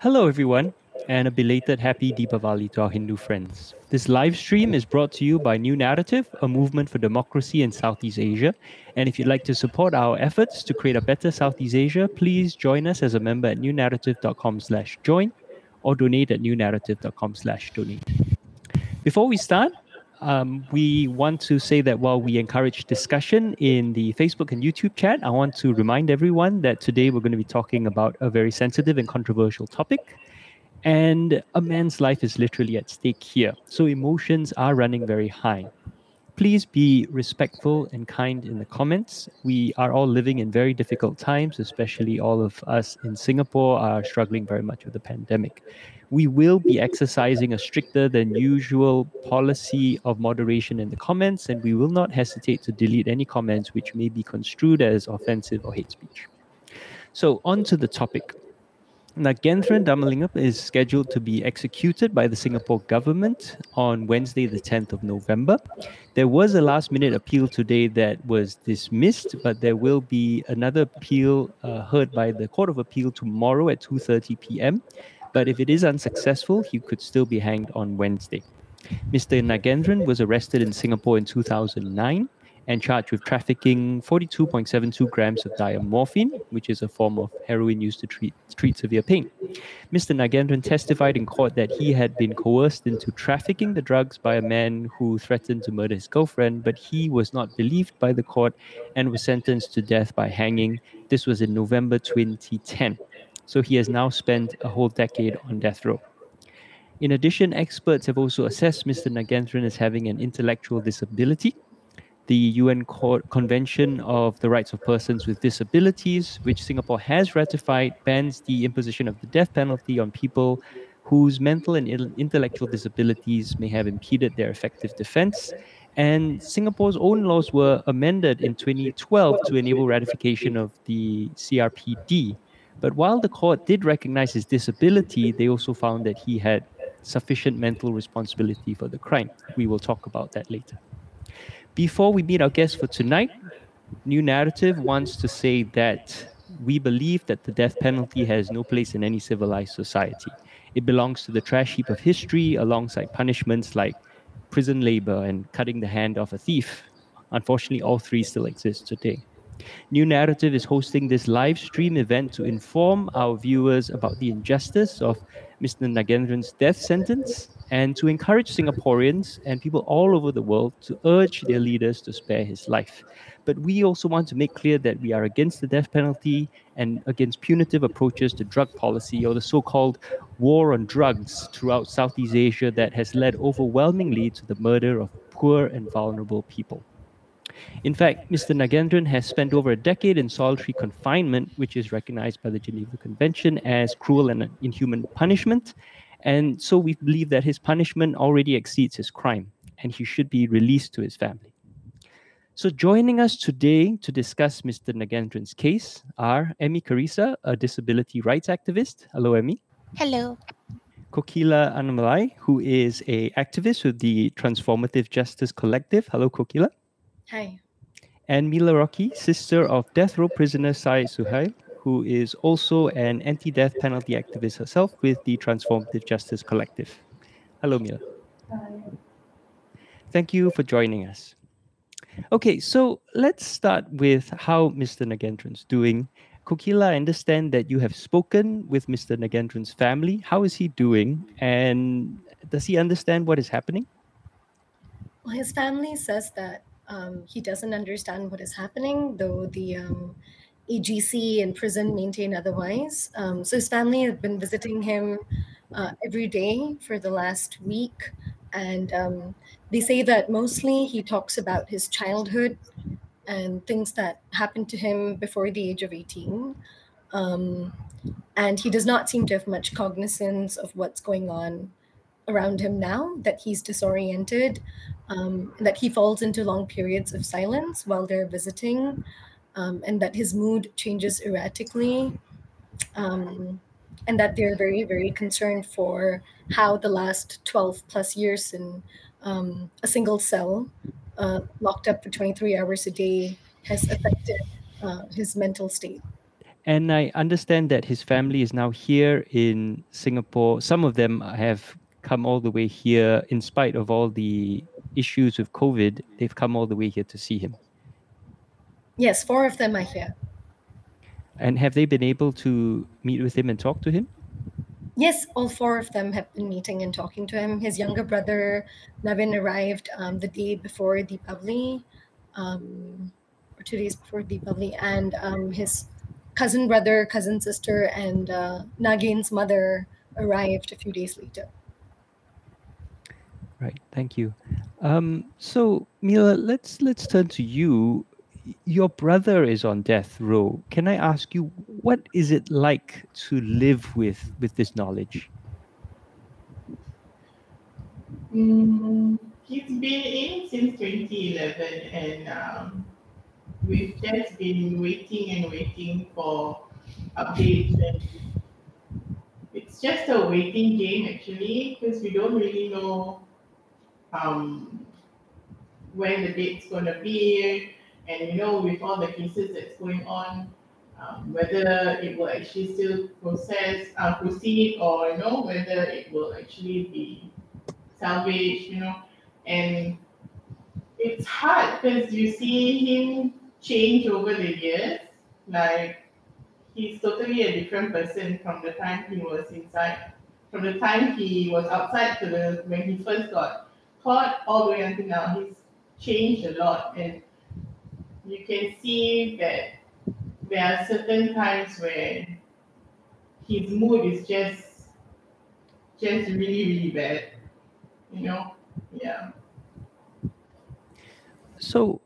Hello, everyone, and a belated happy Deepavali to our Hindu friends. This live stream is brought to you by New Narrative, a movement for democracy in Southeast Asia. And if you'd like to support our efforts to create a better Southeast Asia, please join us as a member at newnarrative.com slash join or donate at newnarrative.com slash donate. Before we start, um, we want to say that while we encourage discussion in the Facebook and YouTube chat, I want to remind everyone that today we're going to be talking about a very sensitive and controversial topic. And a man's life is literally at stake here. So emotions are running very high. Please be respectful and kind in the comments. We are all living in very difficult times, especially all of us in Singapore are struggling very much with the pandemic we will be exercising a stricter than usual policy of moderation in the comments, and we will not hesitate to delete any comments which may be construed as offensive or hate speech. So, on to the topic. Nagaenthran Dharmalingam is scheduled to be executed by the Singapore government on Wednesday, the 10th of November. There was a last minute appeal today that was dismissed, but there will be another appeal uh, heard by the Court of Appeal tomorrow at 2:30 p.m. But if it is unsuccessful, he could still be hanged on Wednesday. Mr. Nagaenthran was arrested in Singapore in 2009 and charged with trafficking 42.72 grams of diamorphine, which is a form of heroin used to treat, treat severe pain. Mr. Nagaenthran testified in court that he had been coerced into trafficking the drugs by a man who threatened to murder his girlfriend, but he was not believed by the court and was sentenced to death by hanging. This was in November 2010 so he has now spent a whole decade on death row. In addition, experts have also assessed Mr. Nagaenthran as having an intellectual disability. The UN Convention of the Rights of Persons with Disabilities, which Singapore has ratified, bans the imposition of the death penalty on people whose mental and intellectual disabilities may have impeded their effective defense. And Singapore's own laws were amended in 2012 to enable ratification of the CRPD, but while the court did recognize his disability, they also found that he had sufficient mental responsibility for the crime. We will talk about that later. Before we meet our guest for tonight, New Narrative wants to say that we believe that the death penalty has no place in any civilized society. It belongs to the trash heap of history alongside punishments like prison labor and cutting the hand off a thief. Unfortunately, all three still exist today. New Narrative is hosting this live stream event to inform our viewers about the injustice of Mr. Nagaenthran's death sentence and to encourage Singaporeans and people all over the world to urge their leaders to spare his life. But we also want to make clear that we are against the death penalty and against punitive approaches to drug policy or the so called war on drugs throughout Southeast Asia that has led overwhelmingly to the murder of poor and vulnerable people. In fact, Mr. Nagaenthran has spent over a decade in solitary confinement, which is recognized by the Geneva Convention as cruel and inhuman punishment. And so we believe that his punishment already exceeds his crime, and he should be released to his family. So, joining us today to discuss Mr. Nagaenthran's case are Emmy Carissa, a disability rights activist. Hello, Emmy. Hello. Kokila Annamalai, who is a activist with the Transformative Justice Collective. Hello, Kokila. Hi. And Mila Rocky, sister of death row prisoner Syed Suhail, who is also an anti death penalty activist herself with the Transformative Justice Collective. Hello, Mila. Hi. Thank you for joining us. Okay, so let's start with how Mr. Nagaenthran's doing. Kokila, I understand that you have spoken with Mr. Nagaenthran's family. How is he doing? And does he understand what is happening? Well, his family says that um, he doesn't understand what is happening, though the um, AGC and prison maintain otherwise. Um, so his family have been visiting him uh, every day for the last week. And um, they say that mostly he talks about his childhood and things that happened to him before the age of 18. Um, and he does not seem to have much cognizance of what's going on around him now, that he's disoriented, um, that he falls into long periods of silence while they're visiting, um, and that his mood changes erratically, um, and that they're very, very concerned for how the last 12 plus years in um, a single cell, uh, locked up for 23 hours a day, has affected uh, his mental state. and I understand that his family is now here in Singapore. Some of them have come all the way here in spite of all the issues with COVID. They've come all the way here to see him. Yes, four of them are here. And have they been able to meet with him and talk to him? Yes, all four of them have been meeting and talking to him. His younger brother, Navin, arrived um, the day before Deepavali, um, or two days before Deepavali, and um, his cousin brother, cousin sister, and uh, Nagin's mother arrived a few days later. Right. Thank you. Um, so, Mila, let's let's turn to you. Your brother is on death row. Can I ask you what is it like to live with with this knowledge? Mm, he's been in since 2011, and um, we've just been waiting and waiting for updates. And it's just a waiting game, actually, because we don't really know um, when the date's going to be, and you know, with all the cases that's going on, um, whether it will actually still process, uh, proceed, or you know, whether it will actually be salvaged, you know, and it's hard because you see him change over the years. Like he's totally a different person from the time he was inside, from the time he was outside to the when he first got all the way until now. He's changed a lot, and you can see that there are certain times where his mood is just just really really bad. You know, yeah. So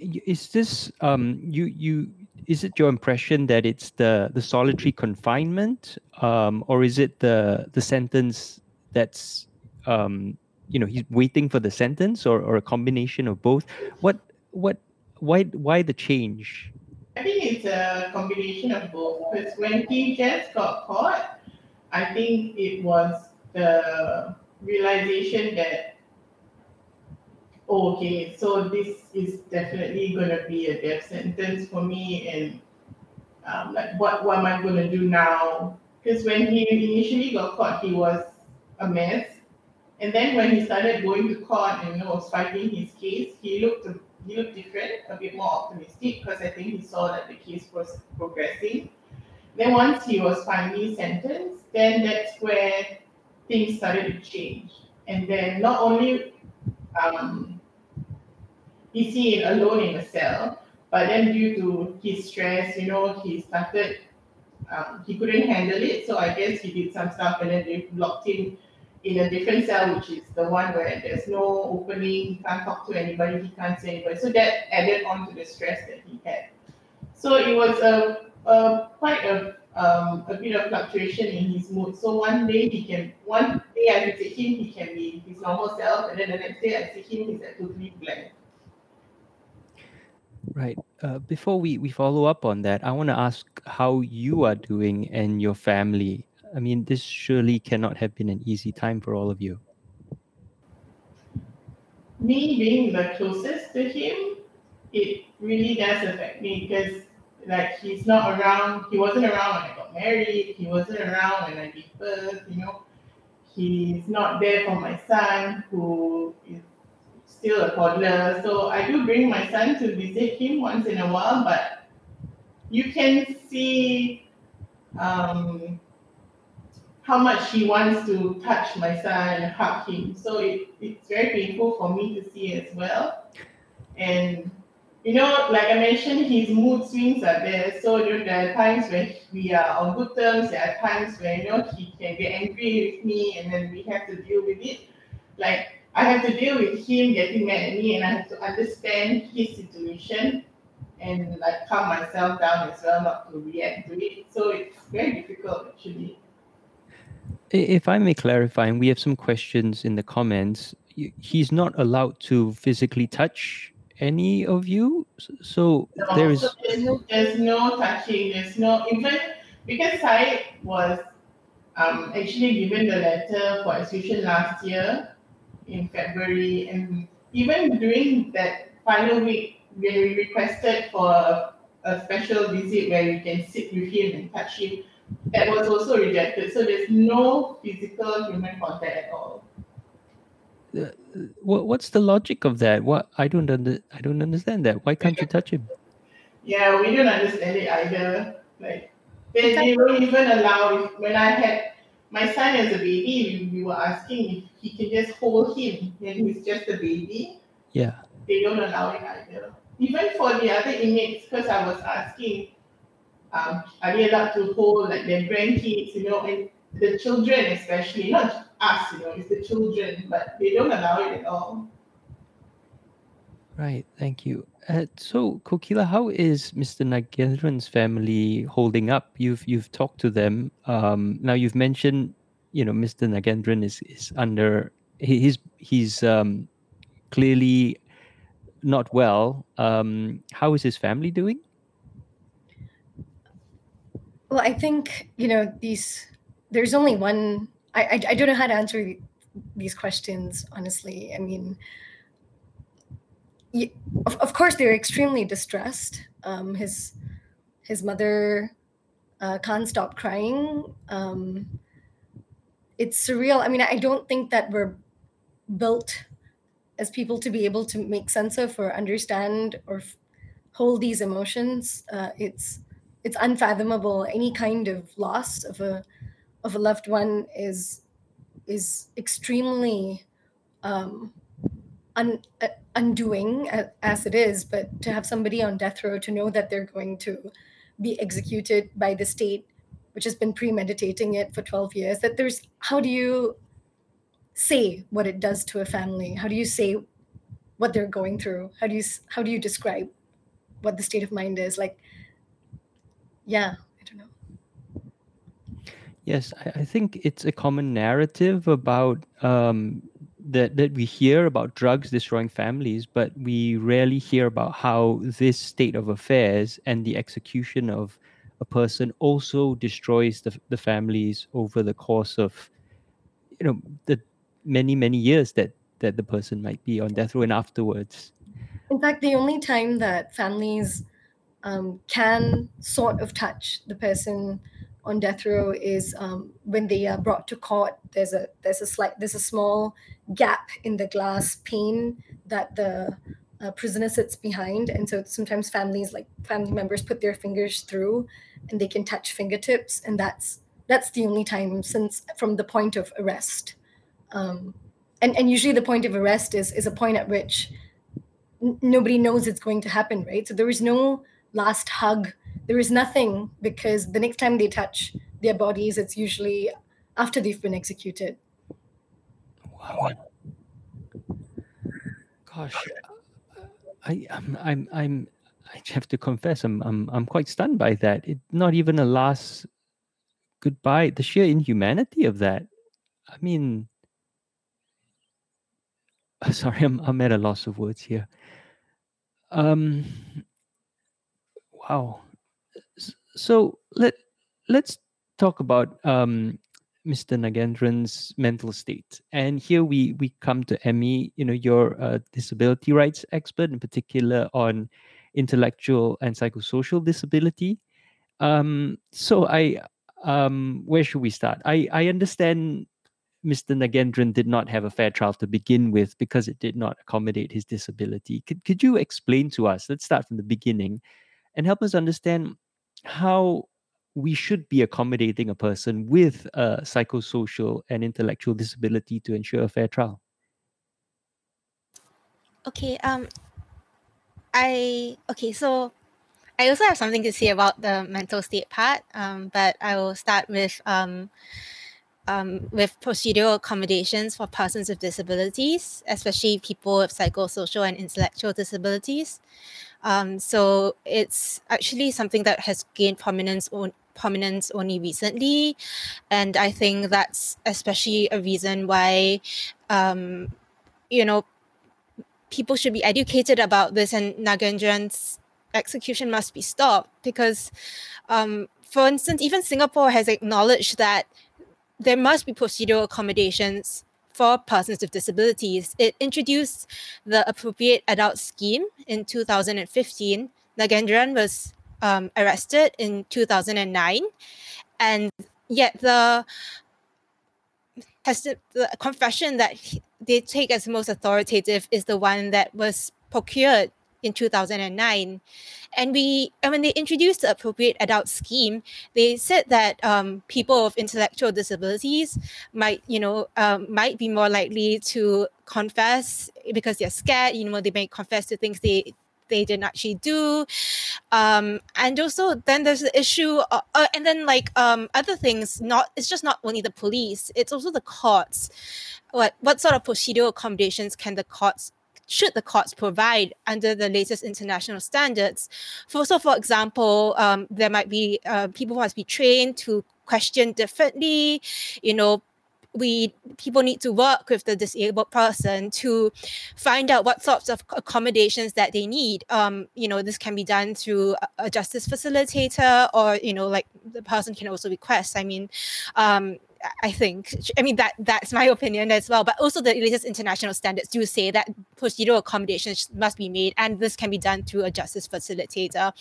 is this um you you is it your impression that it's the the solitary confinement um or is it the the sentence that's um you know he's waiting for the sentence or, or a combination of both what what why why the change i think it's a combination of both because when he just got caught i think it was the realization that okay, so this is definitely going to be a death sentence for me, and um, like, what, what am I going to do now? Because when he initially got caught, he was a mess. And then when he started going to court and you know, was fighting his case, he looked he looked different, a bit more optimistic because I think he saw that the case was progressing. Then once he was finally sentenced, then that's where things started to change. And then not only um, he's seen alone in a cell. But then due to his stress, you know, he started, um, he couldn't handle it. So I guess he did some stuff and then they locked him in a different cell, which is the one where there's no opening, he can't talk to anybody, he can't see anybody. So that added on to the stress that he had. So it was a, a quite a um, a bit of fluctuation in his mood. So one day he can, one day I visit him, he can be his normal self, and then the next day I see him, he's like totally blank. Right. Uh, before we, we follow up on that, I want to ask how you are doing and your family. I mean, this surely cannot have been an easy time for all of you. Me being the closest to him, it really does affect me because, like, he's not around. He wasn't around when I got married. He wasn't around when I gave birth. You know, he's not there for my son who is still a toddler. So I do bring my son to visit him once in a while, but you can see um, how much he wants to touch my son hug him. So it, it's very painful for me to see as well. And you know, like I mentioned, his mood swings are there. So there are times when we are on good terms. There are times when you know he can get angry with me, and then we have to deal with it. Like I have to deal with him getting mad at me and I have to understand his situation and like calm myself down as well, not to react to it. So it's very difficult actually. If I may clarify, and we have some questions in the comments, he's not allowed to physically touch any of you. So no, there is. So there's, no, there's no touching. There's no. In fact, because I was um, actually given the letter for execution last year, in February, and even during that final week, we requested for a, a special visit where we can sit with him and touch him. That was also rejected. So there's no physical human contact at all. Uh, what, what's the logic of that? What I don't under, I don't understand that. Why can't you touch him? Yeah, we don't understand it either. Like they, they don't even allow. If, when I had my son as a baby, we, we were asking if he can just hold him when he's just a baby. Yeah. They don't allow it either. Even for the other inmates, because I was asking, um, are they allowed to hold like their grandkids, you know, and the children especially, not us, you know, it's the children, but they don't allow it at all. Right, thank you. Uh, so, Kokila, how is Mr. Nagaenthran's family holding up? You've you've talked to them. Um, now you've mentioned, you know, Mr. Nagaenthran is is under he's he's um, clearly not well. Um, how is his family doing? Well, I think you know these. There's only one. I I, I don't know how to answer these questions honestly. I mean of, of course they're extremely distressed um, his his mother uh, can't stop crying um, it's surreal i mean i don't think that we're built as people to be able to make sense of or understand or f- hold these emotions uh, it's it's unfathomable any kind of loss of a of a loved one is is extremely um, un, uh, undoing as it is, but to have somebody on death row to know that they're going to be executed by the state, which has been premeditating it for 12 years, that there's how do you say what it does to a family? How do you say what they're going through? How do you how do you describe what the state of mind is? Like, yeah, I don't know. Yes, I, I think it's a common narrative about um, that that we hear about drugs destroying families, but we rarely hear about how this state of affairs and the execution of a person also destroys the, the families over the course of you know the many many years that that the person might be on death row and afterwards in fact the only time that families um, can sort of touch the person on death row is um, when they are brought to court. There's a there's a slight there's a small gap in the glass pane that the uh, prisoner sits behind, and so sometimes families like family members put their fingers through, and they can touch fingertips, and that's that's the only time since from the point of arrest. Um, and and usually the point of arrest is is a point at which n- nobody knows it's going to happen, right? So there is no last hug there is nothing because the next time they touch their bodies, it's usually after they've been executed. Wow. Gosh, I, I'm, I'm, I'm, I have to confess, I'm, I'm, I'm quite stunned by that. It not even a last goodbye. The sheer inhumanity of that. I mean, sorry, I'm, I'm at a loss of words here. Um, wow so let let's talk about um, Mr. Nagaenthran's mental state. And here we we come to Emmy, you know, your uh, disability rights expert, in particular on intellectual and psychosocial disability. Um, so I, um, where should we start? I I understand Mr. Nagaenthran did not have a fair trial to begin with because it did not accommodate his disability. Could could you explain to us? Let's start from the beginning, and help us understand how we should be accommodating a person with a psychosocial and intellectual disability to ensure a fair trial. Okay, um I okay, so I also have something to say about the mental state part, um, but I will start with um, um, with procedural accommodations for persons with disabilities, especially people with psychosocial and intellectual disabilities. Um, so it's actually something that has gained prominence on prominence only recently, and I think that's especially a reason why, um, you know, people should be educated about this, and Nagaenthran's execution must be stopped. Because, um, for instance, even Singapore has acknowledged that there must be procedural accommodations for persons with disabilities. It introduced the appropriate adult scheme in 2015. Nagaenthran was um, arrested in 2009, and yet the the confession that they take as most authoritative is the one that was procured in 2009 and we and when they introduced the appropriate adult scheme they said that um, people of intellectual disabilities might you know um, might be more likely to confess because they're scared you know they may confess to things they they didn't actually do. Um, and also then there's the issue uh, uh, and then like um, other things not it's just not only the police it's also the courts. What what sort of procedural accommodations can the courts should the courts provide under the latest international standards? For, so, for example, um, there might be uh, people who must be trained to question differently. You know, we people need to work with the disabled person to find out what sorts of accommodations that they need. Um, you know, this can be done through a, justice facilitator, or you know, like the person can also request. I mean, um, I think. I mean that that's my opinion as well. But also the latest international standards do say that procedural accommodations must be made, and this can be done through a justice facilitator.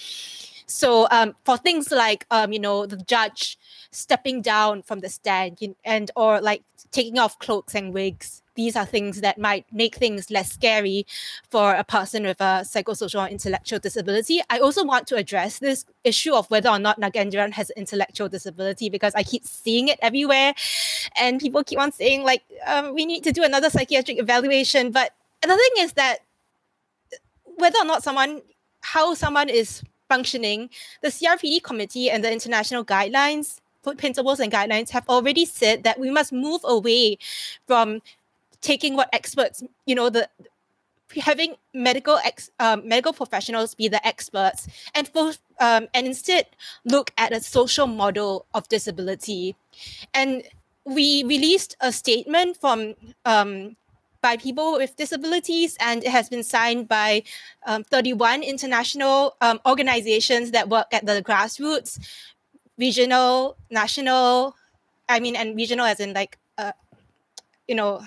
So um, for things like um, you know the judge stepping down from the stand and or like taking off cloaks and wigs, these are things that might make things less scary for a person with a psychosocial or intellectual disability. I also want to address this issue of whether or not Nagaenthran has an intellectual disability because I keep seeing it everywhere, and people keep on saying like um, we need to do another psychiatric evaluation. But the thing is that whether or not someone how someone is functioning, the CRPD committee and the international guidelines, principles and guidelines have already said that we must move away from taking what experts, you know, the having medical ex, um, medical professionals be the experts and for, um, and instead look at a social model of disability and we released a statement from um, by people with disabilities, and it has been signed by um, 31 international um, organizations that work at the grassroots, regional, national. I mean, and regional as in like, uh, you know,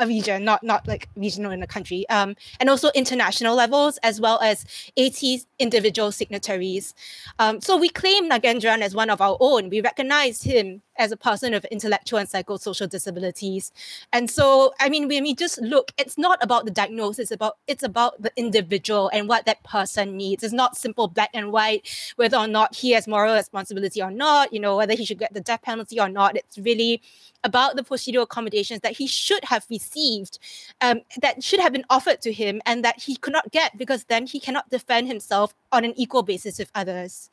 a region, not not like regional in a country, um, and also international levels as well as 80 individual signatories. Um, so we claim Nagaenthran as one of our own. We recognize him as a person of intellectual and psychosocial disabilities. And so, I mean, when we just look, it's not about the diagnosis, it's about it's about the individual and what that person needs. It's not simple black and white, whether or not he has moral responsibility or not, you know, whether he should get the death penalty or not. It's really about the procedural accommodations that he should have received, um, that should have been offered to him, and that he could not get because then he cannot defend himself on an equal basis with others.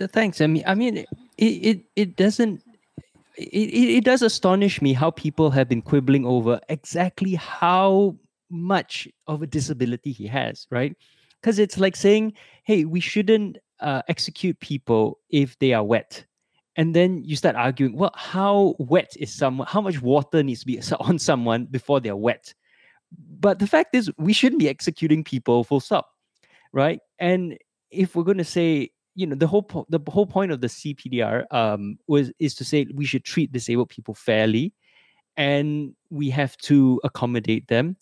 Thanks. I mean, I mean, it it, it doesn't. It, it does astonish me how people have been quibbling over exactly how much of a disability he has, right? Because it's like saying, hey, we shouldn't uh, execute people if they are wet and then you start arguing well how wet is someone how much water needs to be on someone before they're wet? But the fact is we shouldn't be executing people full stop right? And if we're going to say you know the whole po- the whole point of the cpdr um, was is to say we should treat disabled people fairly and we have to accommodate them.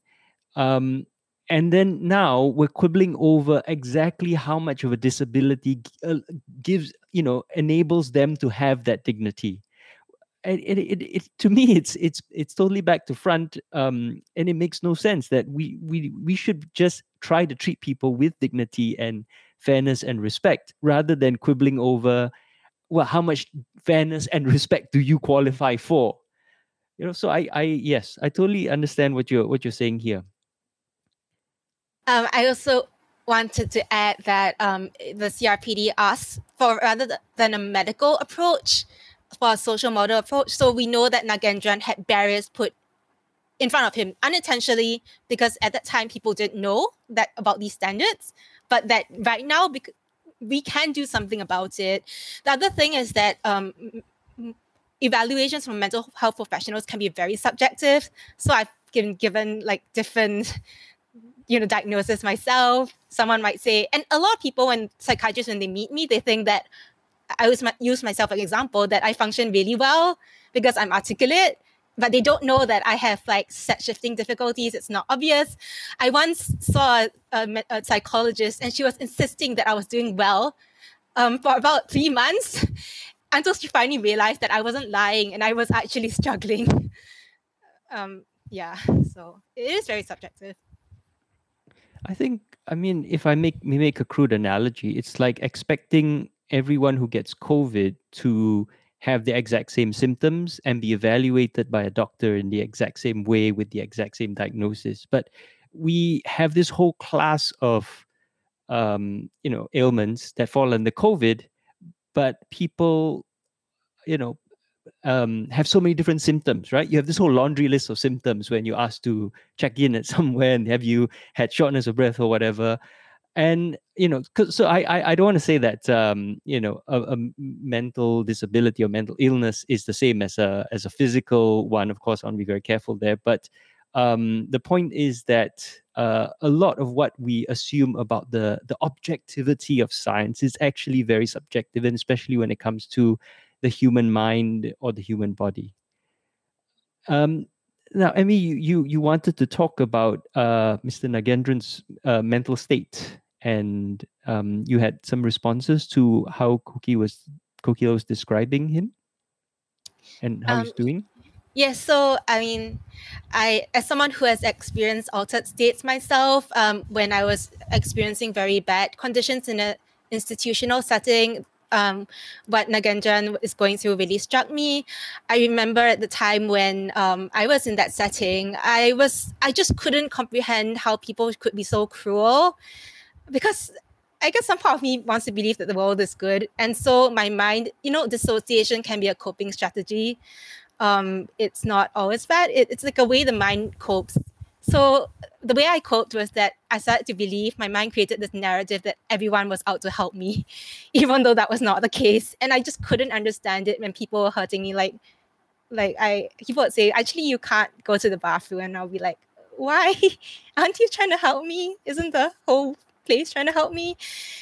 Um, and then now we're quibbling over exactly how much of a disability uh, gives you know enables them to have that dignity. It, it, it, to me it's it's it's totally back to front um, and it makes no sense that we we we should just try to treat people with dignity and fairness and respect rather than quibbling over well how much fairness and respect do you qualify for? You know so i i yes i totally understand what you're what you're saying here um, I also wanted to add that um, the CRPD asks for rather than a medical approach, for a social model approach. So we know that Nagaenthran had barriers put in front of him unintentionally because at that time people didn't know that about these standards, but that right now bec- we can do something about it. The other thing is that um, evaluations from mental health professionals can be very subjective. So I've given given like different you know diagnosis myself someone might say and a lot of people when psychiatrists when they meet me they think that i my, use myself as an example that i function really well because i'm articulate but they don't know that I have like set shifting difficulties. It's not obvious. I once saw a, a psychologist and she was insisting that I was doing well um, for about three months until she finally realized that I wasn't lying and I was actually struggling. Um, yeah, so it is very subjective. I think, I mean, if I make make a crude analogy, it's like expecting everyone who gets COVID to have the exact same symptoms and be evaluated by a doctor in the exact same way with the exact same diagnosis. But we have this whole class of um, you know ailments that fall under COVID, but people, you know, um, have so many different symptoms, right? You have this whole laundry list of symptoms when you ask to check in at somewhere and have you had shortness of breath or whatever. And you know so I, I i don't want to say that um you know a, a, mental disability or mental illness is the same as a as a physical one. Of course i want to be very careful there. But um the point is that uh, a lot of what we assume about the the objectivity of science is actually very subjective and especially when it comes to the human mind or the human body um now, Emmy, you, you, you wanted to talk about uh, Mr. Nagaenthran's uh, mental state and um, you had some responses to how Kokila was Kokila was describing him and how um, he's doing. Yes, so I mean, I as someone who has experienced altered states myself, um, when I was experiencing very bad conditions in an institutional setting, um, what Nagaenthran is going through really struck me. I remember at the time when um, I was in that setting, I was I just couldn't comprehend how people could be so cruel because I guess some part of me wants to believe that the world is good. And so my mind, you know, dissociation can be a coping strategy. Um, it's not always bad. It, it's like a way the mind copes. So the way I coped was that I started to believe my mind created this narrative that everyone was out to help me, even though that was not the case. And I just couldn't understand it when people were hurting me. Like, like I people would say, actually you can't go to the bathroom, and I'll be like, why? Aren't you trying to help me? Isn't the whole place trying to help me.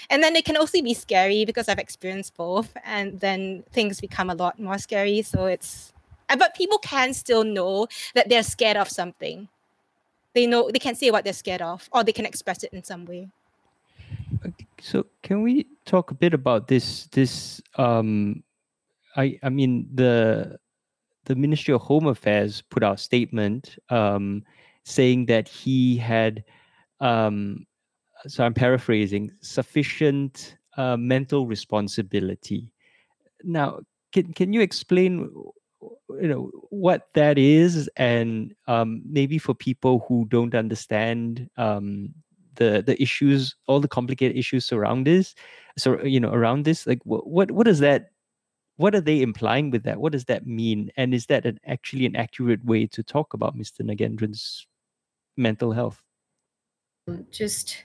And then it can also be scary because I've experienced both. And then things become a lot more scary. So it's, but people can still know that they're scared of something. They know, they can say what they're scared of, or they can express it in some way. So can we talk a bit about this? This, um, I, I mean, the the Ministry of Home Affairs put out a statement um, saying that he had um, so I'm paraphrasing, sufficient uh, mental responsibility. Now, can can you explain, you know, what that is, and um, maybe for people who don't understand um, the the issues, all the complicated issues around this, so you know, around this, like what what, what does that what are they implying with that? What does that mean? And is that an, actually an accurate way to talk about Mr. Nagaenthran's mental health? Just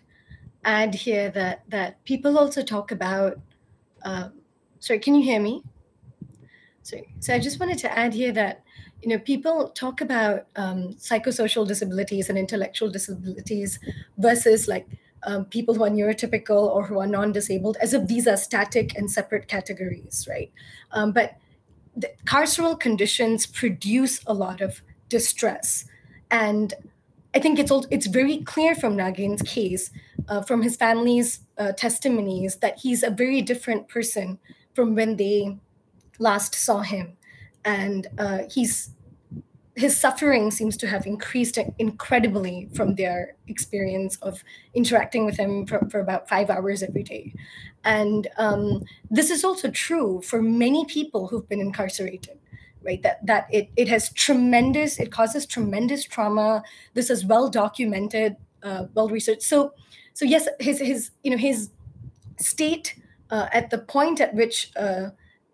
add here that that people also talk about. Uh, sorry, can you hear me? Sorry. So I just wanted to add here that you know people talk about um, psychosocial disabilities and intellectual disabilities versus like um, people who are neurotypical or who are non-disabled as if these are static and separate categories, right? Um, but the carceral conditions produce a lot of distress and I think it's also, it's very clear from Nagin's case, uh, from his family's uh, testimonies, that he's a very different person from when they last saw him, and uh, he's his suffering seems to have increased incredibly from their experience of interacting with him for, for about five hours every day. And um, this is also true for many people who've been incarcerated right? That that it, it has tremendous it causes tremendous trauma. This is well documented uh, well researched. So so yes his his you know his state uh, at the point at which uh,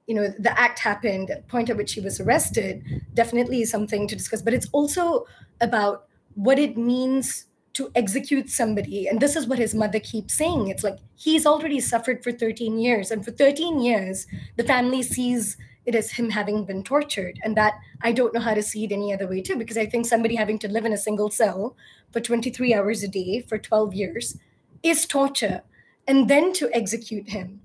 you know the act happened the point at which he was arrested definitely is something to discuss. But it's also about what it means to execute somebody. And this is what his mother keeps saying. It's like he's already suffered for 13 years. And for 13 years the family sees it as him having been tortured. And that I don't know how to see it any other way, too, because I think somebody having to live in a single cell for 23 hours a day for 12 years is torture. And then to execute him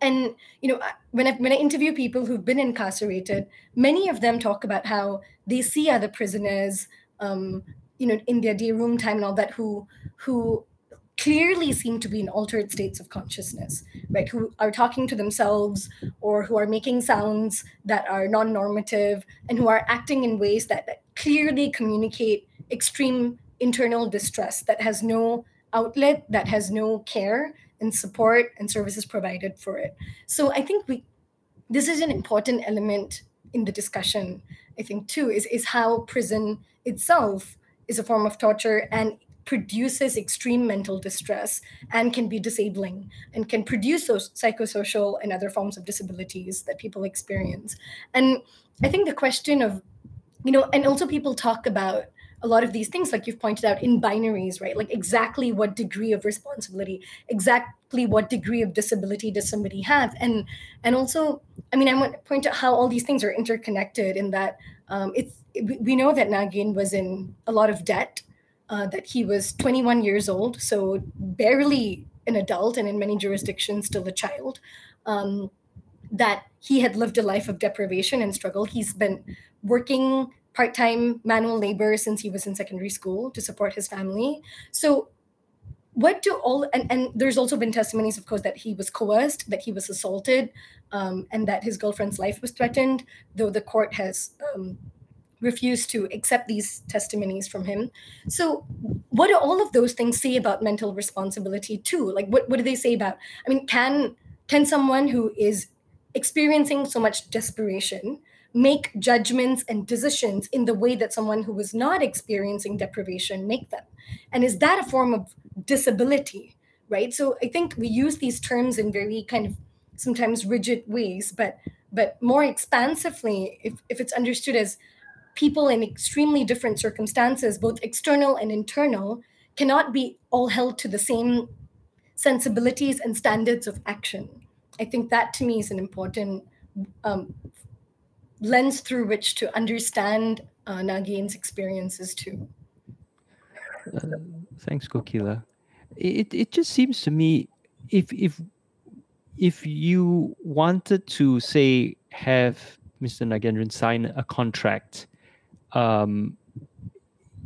And you know, when I when I interview people who've been incarcerated, many of them talk about how they see other prisoners, um, you know, in their day room time and all that, who who clearly seem to be in altered states of consciousness, right? Who are talking to themselves or who are making sounds that are non normative and who are acting in ways that, that clearly communicate extreme internal distress that has no outlet, that has no care and support and services provided for it. So I think we this is an important element in the discussion, I think too, is, is how prison itself is a form of torture and produces extreme mental distress and can be disabling and can produce those psychosocial and other forms of disabilities that people experience. And I think the question of, you know, and also people talk about a lot of these things, like you've pointed out, in binaries, right? Like exactly what degree of responsibility, exactly what degree of disability does somebody have, and and also, I mean, I want to point out how all these things are interconnected. In that, um, it's we know that Nagin was in a lot of debt uh, that he was 21 years old, so barely an adult, and in many jurisdictions still a child. Um, that he had lived a life of deprivation and struggle. He's been working part time manual labor since he was in secondary school to support his family. So, what do all and, and there's also been testimonies, of course, that he was coerced, that he was assaulted, um, and that his girlfriend's life was threatened, though the court has um, refused to accept these testimonies from him. So, what do all of those things say about mental responsibility too? Like, what, what do they say about? I mean, can can someone who is experiencing so much desperation make judgments and decisions in the way that someone who is not experiencing deprivation make them? And is that a form of disability? Right. So I think we use these terms in very kind of sometimes rigid ways, but but more expansively if, if it's understood as people in extremely different circumstances, both external and internal, cannot be all held to the same sensibilities and standards of action. I think that to me is an important um, lens through which to understand uh, Nagin's experiences too. Uh, thanks, Kokila. It it just seems to me if if if you wanted to say have Mr. Nagaenthran sign a contract um,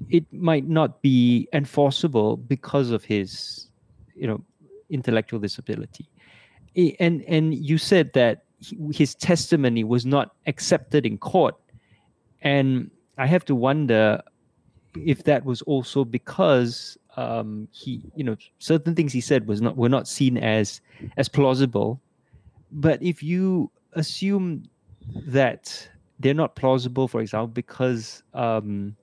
it might not be enforceable because of his, you know, intellectual disability. And and you said that his testimony was not accepted in court, and I have to wonder if that was also because um, he, you know, certain things he said was not were not seen as as plausible. But if you assume that they're not plausible, for example, because um,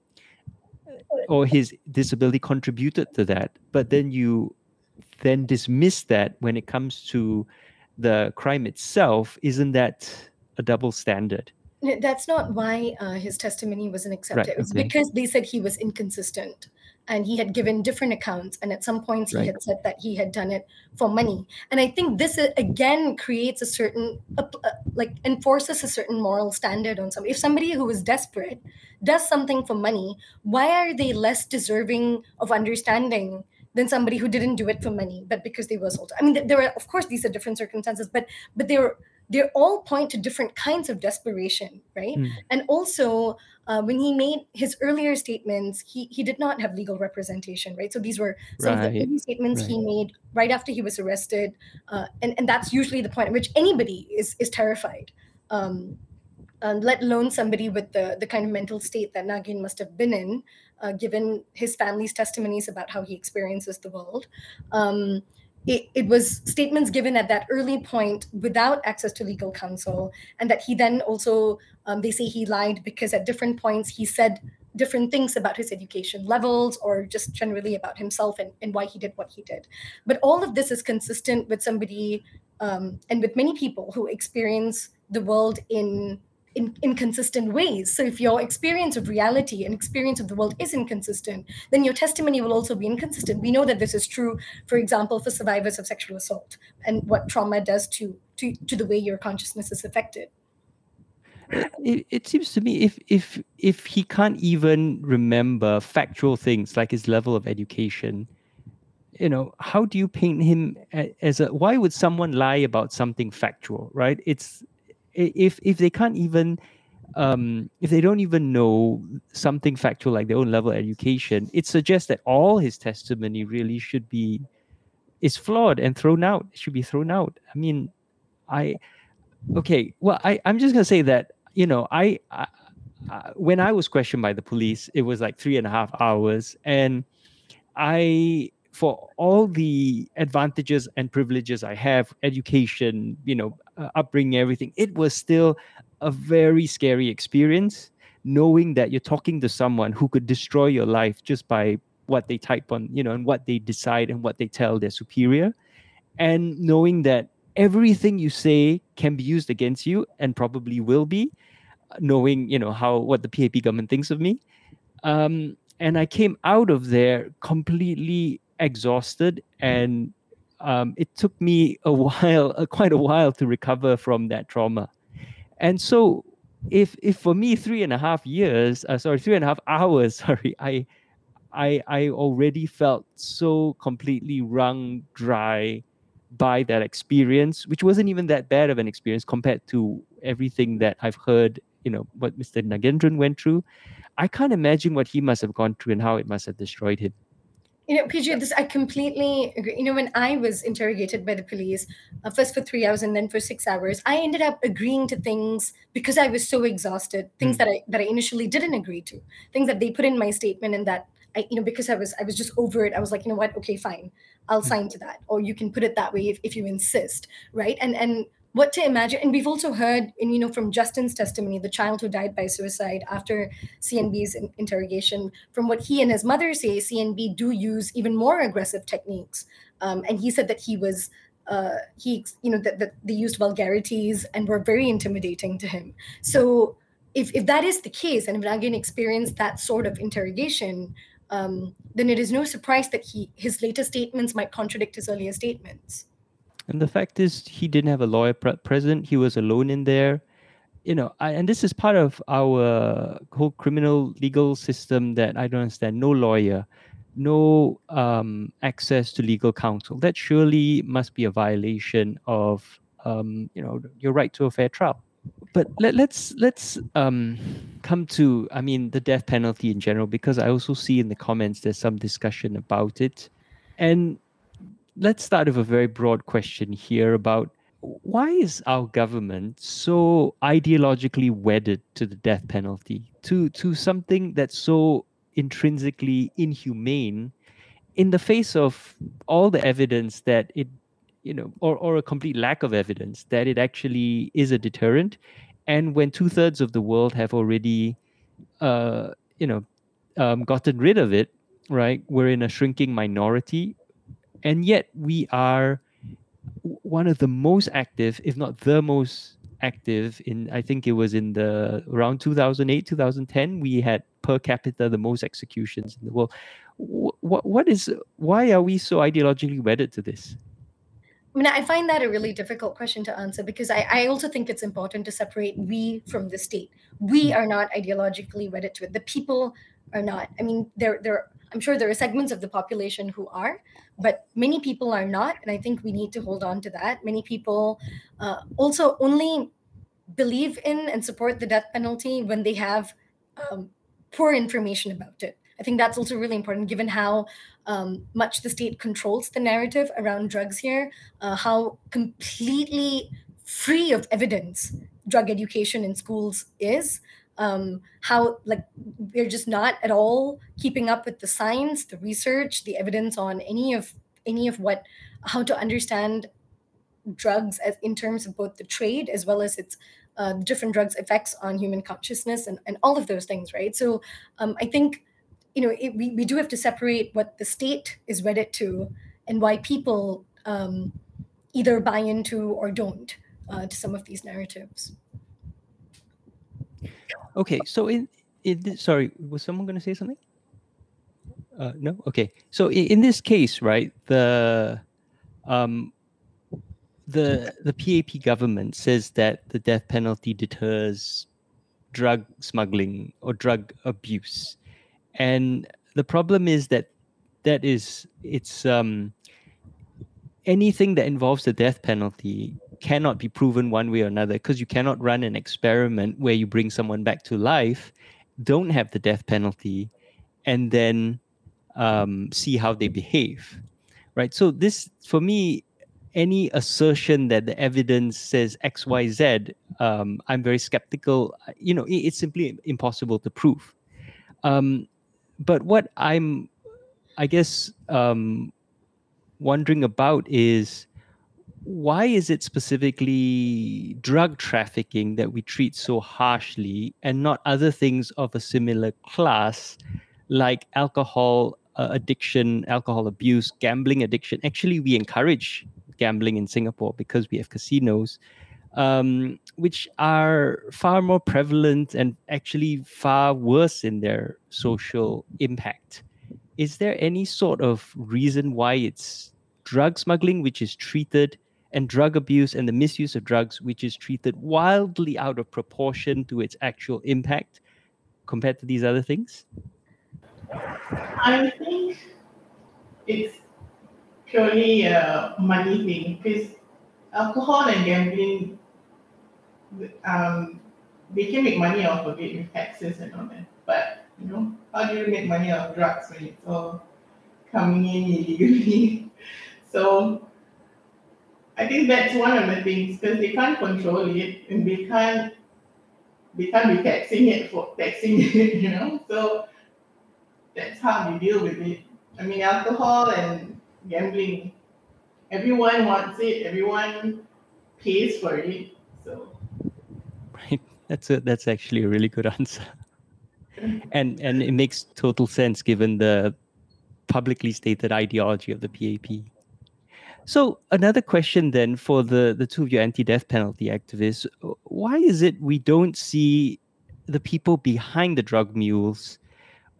or his disability contributed to that. But then you then dismiss that when it comes to the crime itself. Isn't that a double standard? That's not why uh, his testimony wasn't accepted. Right, okay. It was because they said he was inconsistent and he had given different accounts and at some points he right. had said that he had done it for money and i think this uh, again creates a certain uh, uh, like enforces a certain moral standard on somebody if somebody who is desperate does something for money why are they less deserving of understanding than somebody who didn't do it for money but because they were assaulted i mean there are of course these are different circumstances but but they're they all point to different kinds of desperation, right? Mm. And also, uh, when he made his earlier statements, he he did not have legal representation, right? So these were some right. of the statements right. he made right after he was arrested, uh, and and that's usually the point at which anybody is is terrified. Um, um, let alone somebody with the, the kind of mental state that Nagin must have been in, uh, given his family's testimonies about how he experiences the world. Um, it, it, was statements given at that early point without access to legal counsel and that he then also um, they say he lied because at different points he said different things about his education levels or just generally about himself and, and why he did what he did but all of this is consistent with somebody um, and with many people who experience the world in in inconsistent ways. So if your experience of reality and experience of the world is inconsistent, then your testimony will also be inconsistent. We know that this is true, for example, for survivors of sexual assault and what trauma does to to, to the way your consciousness is affected. It, it seems to me if if if he can't even remember factual things like his level of education, you know, how do you paint him as a? Why would someone lie about something factual, right? It's if if they can't even um, if they don't even know something factual like their own level of education, it suggests that all his testimony really should be is flawed and thrown out. It should be thrown out. I mean, I okay. Well, I I'm just gonna say that you know I, I when I was questioned by the police, it was like three and a half hours, and I for all the advantages and privileges I have, education, you know, uh, upbringing, everything, it was still a very scary experience knowing that you're talking to someone who could destroy your life just by what they type on, you know, and what they decide and what they tell their superior. And knowing that everything you say can be used against you and probably will be, knowing, you know, how what the PAP government thinks of me. Um, and I came out of there completely exhausted and um, it took me a while, uh, quite a while to recover from that trauma. And so, if if for me three and a half years, uh, sorry, three and a half hours, sorry, I, I I already felt so completely wrung dry by that experience, which wasn't even that bad of an experience compared to everything that I've heard. You know what Mr. Nagaenthran went through. I can't imagine what he must have gone through and how it must have destroyed him you know, PJ, this I completely agree. You know, when I was interrogated by the police, uh, first for three hours and then for six hours, I ended up agreeing to things because I was so exhausted. Things mm. that I that I initially didn't agree to, things that they put in my statement, and that I, you know, because I was I was just over it. I was like, you know what? Okay, fine, I'll mm. sign to that, or you can put it that way if, if you insist, right? And and what to imagine. And we've also heard in you know from justin's testimony the child who died by suicide after cnb's in- interrogation from what he and his mother say cnb do use even more aggressive techniques. Um, and he said that he was uh, he you know that, that they used vulgarities and were very intimidating to him. So if, if that is the case and if Nagin experienced that sort of interrogation um, then it is no surprise that he his later statements might contradict his earlier statements and the fact is, he didn't have a lawyer pre- present. He was alone in there. You know, I, and this is part of our whole criminal legal system that I don't understand. No lawyer, no um, access to legal counsel. That surely must be a violation of, um, you know, your right to a fair trial. But let, let's let's um, come to, I mean, the death penalty in general, because I also see in the comments there's some discussion about it, and let's start with a very broad question here about why is our government so ideologically wedded to the death penalty to to something that's so intrinsically inhumane in the face of all the evidence that it you know or, or a complete lack of evidence that it actually is a deterrent? And when two-thirds of the world have already uh, you know um, gotten rid of it right we're in a shrinking minority and yet we are one of the most active, if not the most active in I think it was in the around 2008 2010 we had per capita the most executions in the world what what is why are we so ideologically wedded to this I mean, I find that a really difficult question to answer because I, I also think it's important to separate we from the state. We hmm. are not ideologically wedded to it. The people are not. I mean, there, there. I'm sure there are segments of the population who are, but many people are not and i think we need to hold on to that. Many people uh, also only believe in and support the death penalty when they have um, poor information about it. I think that's also really important given how um, much the state controls the narrative around drugs here uh, how completely free of evidence drug education in schools is um, how like we're just not at all keeping up with the science the research the evidence on any of any of what how to understand drugs as in terms of both the trade as well as its uh, different drugs effects on human consciousness and, and all of those things right? So um, i think you know it, we, we do have to separate what the state is wedded to and why people um, either buy into or don't uh, to some of these narratives Okay, so in, in sorry, was someone going to say something? Uh, no. Okay, so in, in this case, right, the um, the the PAP government says that the death penalty deters drug smuggling or drug abuse, and the problem is that that is it's um anything that involves the death penalty cannot be proven one way or another because you cannot run an experiment where you bring someone back to life, don't have the death penalty, and then um, see how they behave, right? So this, for me, any assertion that the evidence says X, Y, Z, um, I'm very skeptical. You know, it, it's simply impossible to prove. Um, but what I'm, I guess, um, wondering about is why is it specifically drug trafficking that we treat so harshly and not other things of a similar class like alcohol uh, addiction alcohol abuse gambling addiction? Actually we encourage gambling in singapore because we have casinos um, which are far more prevalent and actually far worse in their social impact. Is there any sort of reason why it's drug smuggling which is treated and drug abuse and the misuse of drugs, which is treated wildly out of proportion to its actual impact compared to these other things? I think it's purely a money thing because alcohol and gambling, um, they can make money off of it with taxes and all that. But you know, how do you make money off drugs when it's all coming in illegally? so I think that's one of the things because they can't control it and they can't they can't be taxing it for taxing it, you know. So that's how we deal with it. I mean, alcohol and gambling, everyone wants it. Everyone pays for it. So right, that's a that's actually a really good answer, and and it makes total sense given the publicly stated ideology of the PAP. So another question then for the, the two of you anti-death penalty activists, why is it we don't see the people behind the drug mules?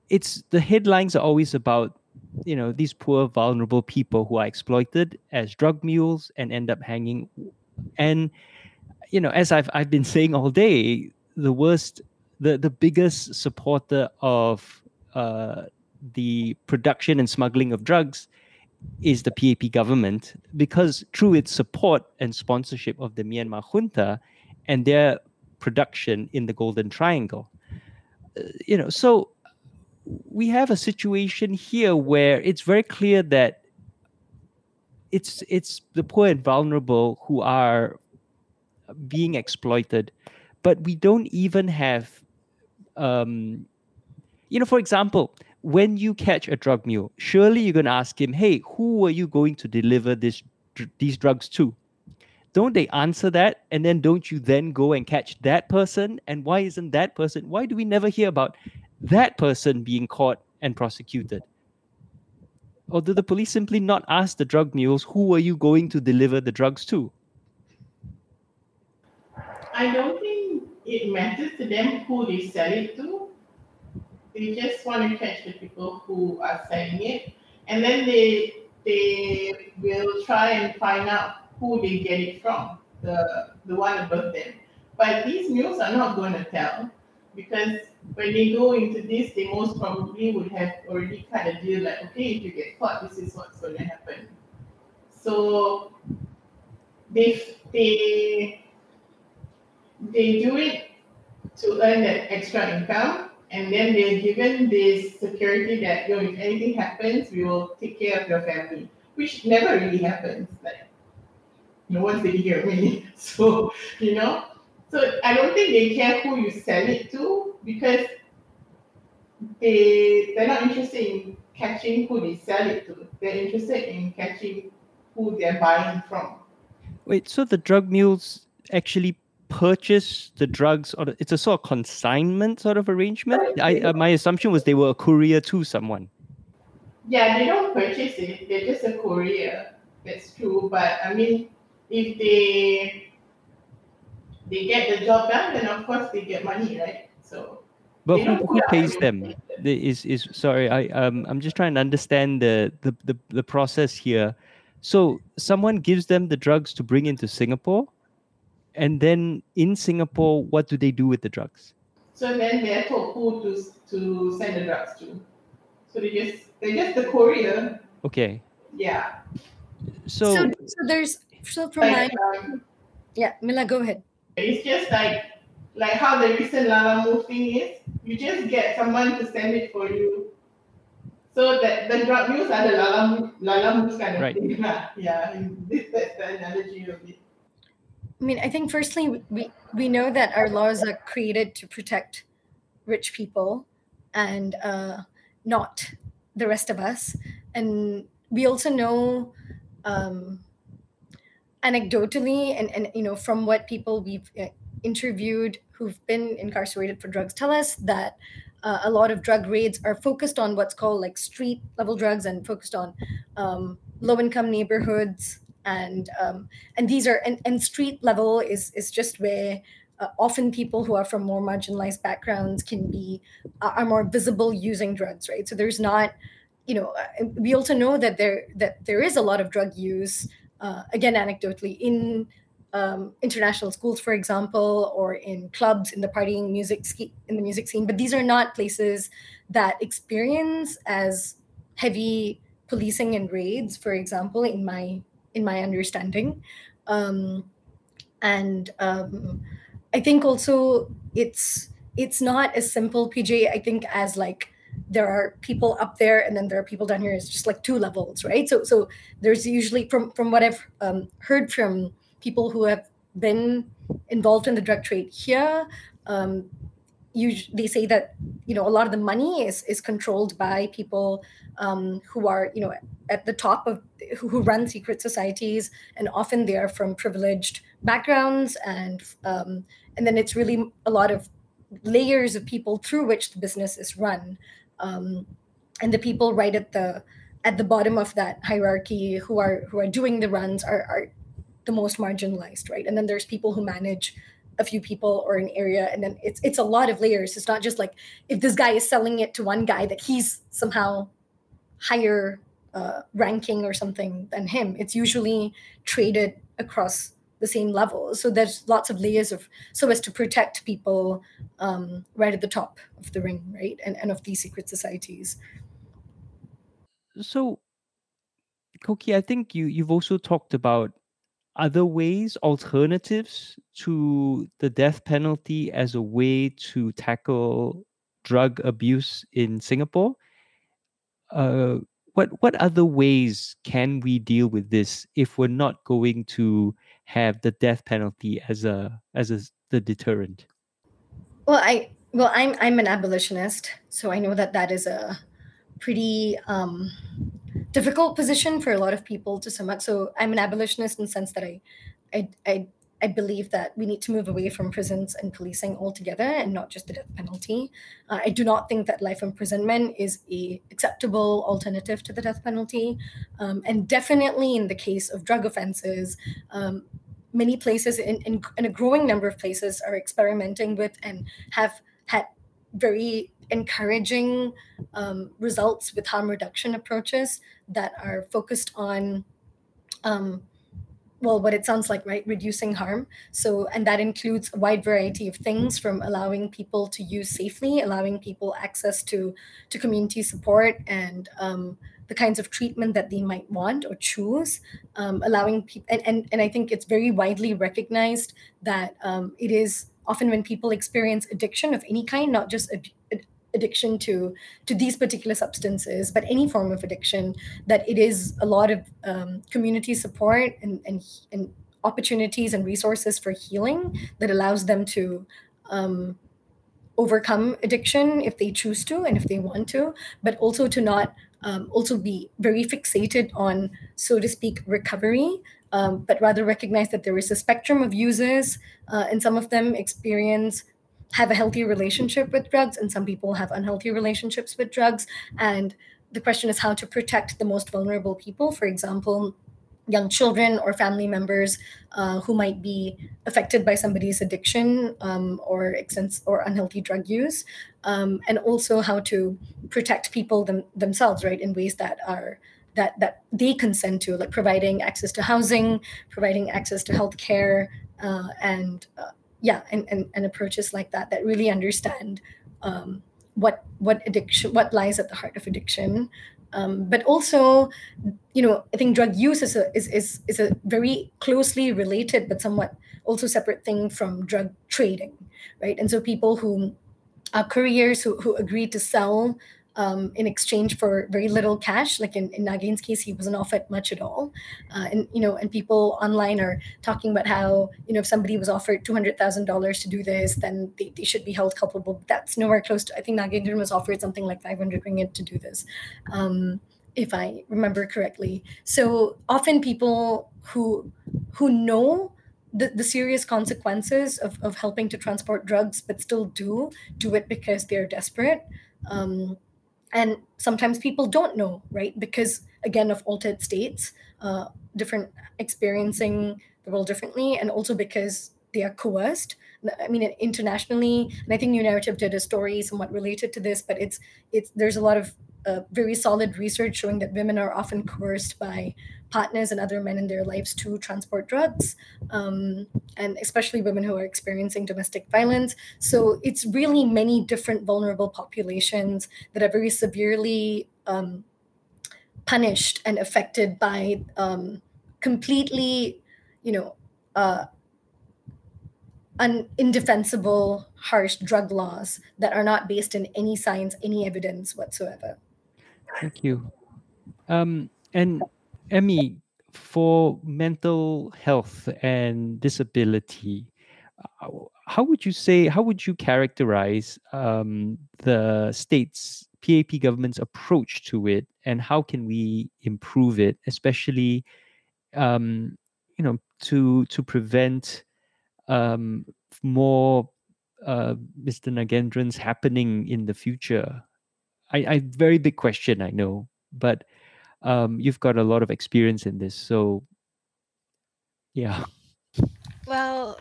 It's the headlines are always about, you know, these poor vulnerable people who are exploited as drug mules and end up hanging. And you know, as I've I've been saying all day, the worst, the the biggest supporter of uh, the production and smuggling of drugs is the PAP government because through its support and sponsorship of the Myanmar junta and their production in the Golden Triangle. Uh, you know, so we have a situation here where it's very clear that it's it's the poor and vulnerable who are being exploited, but we don't even have um, you know, for example, when you catch a drug mule, surely you're going to ask him, hey, who are you going to deliver this, these drugs to? Don't they answer that? And then don't you then go and catch that person? And why isn't that person? Why do we never hear about that person being caught and prosecuted? Or do the police simply not ask the drug mules, who are you going to deliver the drugs to? I don't think it matters to them who they sell it to they just want to catch the people who are selling it, and then they they will try and find out who they get it from, the the one above them. But these mules are not going to tell because when they go into this, they most probably would have already kind of deal like, okay, if you get caught, this is what's going to happen. So they they they do it to earn that extra income and then they're given this security that, you know, if anything happens, we will take care of your family, which never really happens. Like, no one's taking care of me. So, you know, so I don't think they care who you sell it to because they they're not interested in catching who they sell it to. They're interested in catching who they're buying from. Wait, so the drug mules actually purchase the drugs or it's a sort of consignment sort of arrangement? I, uh, my assumption was they were a courier to someone. Yeah they don't purchase it. They're just a courier. That's true but i mean if they they get the job done then of course they get money right? So but who, who pays them? is is sorry i um i'm just trying to understand the, the the the process here. So someone gives them the drugs to bring into singapore and then in Singapore, what do they do with the drugs? So then they're told who to, to send the drugs to. So they just they're just the courier. Okay. Yeah. So, so, so there's so from Like, my um, yeah, Mila, go ahead. it's just like like how the recent Lalamove thing is. You just get someone to send it for you. So that the drug use are the Lalamove Lalamove kind of Right. thing. lah. Yeah. This, that's the analogy of it. I mean, I think firstly we we know that our laws are created to protect rich people and uh, not the rest of us, and we also know um, anecdotally and and you know from what people we've uh, interviewed who've been incarcerated for drugs tell us that uh, a lot of drug raids are focused on what's called like street level drugs and focused on um, low income neighborhoods and um, and these are and, and street level is is just where uh, often people who are from more marginalized backgrounds can be uh, are more visible using drugs right? So there's not you know uh, we also know that there that there is a lot of drug use uh, again anecdotally in um, international schools for example or in clubs in the partying music ske- in the music scene. But these are not places that experience as heavy policing and raids for example in my in my understanding. Um, and um, i think also it's it's not as simple pj i think as like there are people up there and then there are people down here. It's just like two levels right? So so there's usually from from what i've um, heard from people who have been involved in the drug trade here um, us- they say that you know a lot of the money is is controlled by people um, who are you know at the top of who, who run secret societies and often they are from privileged backgrounds and um, and then it's really a lot of layers of people through which the business is run. Um, and the people right at the at the bottom of that hierarchy who are who are doing the runs are, are the most marginalized right? And then there's people who manage a few people or an area and then it's it's a lot of layers. It's not just like if this guy is selling it to one guy that he's somehow higher uh, ranking or something than him. It's usually traded across the same level. So there's lots of layers of so as to protect people um, right at the top of the ring right? And, and of these secret societies. So Koki, I think you you've also talked about other ways, alternatives to the death penalty as a way to tackle drug abuse in Singapore. Uh, what what other ways can we deal with this if we're not going to have the death penalty as a as a the deterrent? Well, I well, I'm I'm an abolitionist, so I know that that is a pretty um, difficult position for a lot of people to sum up. So I'm an abolitionist in the sense that I, I, I, I believe that we need to move away from prisons and policing altogether, and not just the death penalty. Uh, I do not think that life imprisonment is a acceptable alternative to the death penalty, um, and definitely in the case of drug offenses. Um, many places in, in, in a growing number of places are experimenting with and have had very encouraging um, results with harm reduction approaches that are focused on um, well what it sounds like right? Reducing harm. So and that includes a wide variety of things from allowing people to use safely allowing people access to to community support and um, the kinds of treatment that they might want or choose um, allowing people and, and and i think it's very widely recognized that um, it is often when people experience addiction of any kind not just ad- addiction to to these particular substances but any form of addiction that it is a lot of um, community support and, and and opportunities and resources for healing that allows them to um, overcome addiction if they choose to and if they want to but also to not um, also be very fixated on so to speak recovery um, but rather recognize that there is a spectrum of users uh, and some of them experience have a healthy relationship with drugs and some people have unhealthy relationships with drugs. And the question is how to protect the most vulnerable people for example young children or family members uh, who might be affected by somebody's addiction um, or extens- or unhealthy drug use. Um, and also how to protect people them- themselves right in ways that are that that they consent to like providing access to housing providing access to healthcare uh, and uh, yeah and, and and approaches like that that really understand um, what what addiction what lies at the heart of addiction. Um, but also you know i think drug use is a is, is is a very closely related but somewhat also separate thing from drug trading right? And so people who are couriers who, who agree to sell um, in exchange for very little cash. Like in, in Nagin's case, he wasn't offered much at all. Uh, and you know, and people online are talking about how you know if somebody was offered two hundred thousand dollars to do this, then they, they should be held culpable. That's nowhere close to. I think Nagaenthran was offered something like five hundred ringgit to do this. Um, if I remember correctly. So often people who who know the, the serious consequences of, of helping to transport drugs but still do do it because they're desperate um, and sometimes people don't know right? Because again of altered states uh, different experiencing the world differently and also because they are coerced. I mean internationally and i think new narrative did a story somewhat related to this but it's it's there's a lot of uh, very solid research showing that women are often coerced by partners and other men in their lives to transport drugs, um, and especially women who are experiencing domestic violence. So it's really many different vulnerable populations that are very severely um, punished and affected by um, completely, you know, uh, un- indefensible, harsh drug laws that are not based in any science, any evidence whatsoever. Thank you. Um, and Emmy, for mental health and disability, uh, how would you say, how would you characterize um, the state's PAP government's approach to it, and how can we improve it, especially, um, you know, to to prevent um, more uh, Mr. Nagaenthrans happening in the future? I, I very big question, I know, but um, you've got a lot of experience in this, so yeah. Well,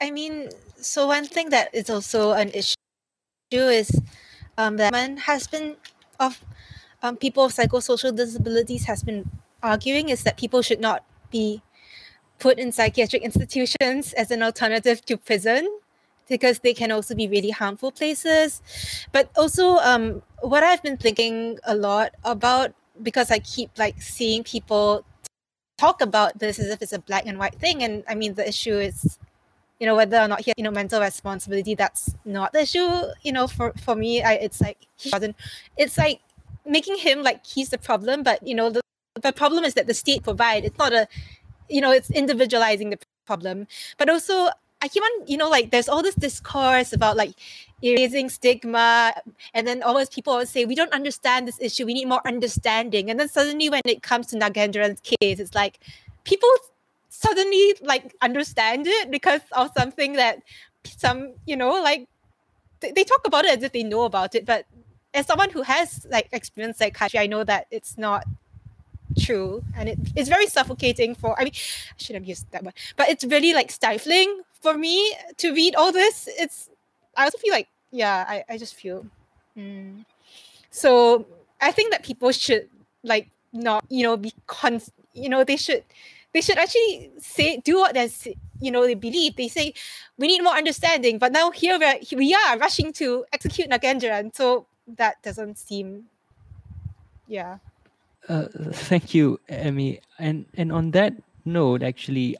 I, mean, so one thing that is also an issue is um, that has been of um, people with psychosocial disabilities has been arguing is that people should not be put in psychiatric institutions as an alternative to prison because they can also be really harmful places. But also, um, what I've been thinking a lot about because I keep like seeing people talk about this as if it's a black and white thing, and I mean the issue is, you know, whether or not he, you know, mental responsibility. That's not the issue. You know, for for me, I it's like he doesn't. It's like making him like he's the problem, but you know, the the problem is that the state provide. It's not a, you know, it's individualizing the problem, but also I keep on, you know, like there's all this discourse about like erasing stigma, and then always people always say we don't understand this issue. We need more understanding, and then suddenly when it comes to Nagaenthran's case, it's like people suddenly like understand it because of something that some, you know, like they talk about it as if they know about it, but as someone who has like experienced psychiatry, I know that it's not true and it, it's very suffocating for i mean i should have used that word but it's really like stifling for me to read all this it's i also feel like yeah i, I just feel mm. so i think that people should like not you know be con you know they should they should actually say do what they you know they believe they say we need more understanding but now here we are, here we are rushing to execute Nagaenthran so that doesn't seem yeah uh, thank you, Emmy. And and on that note, actually,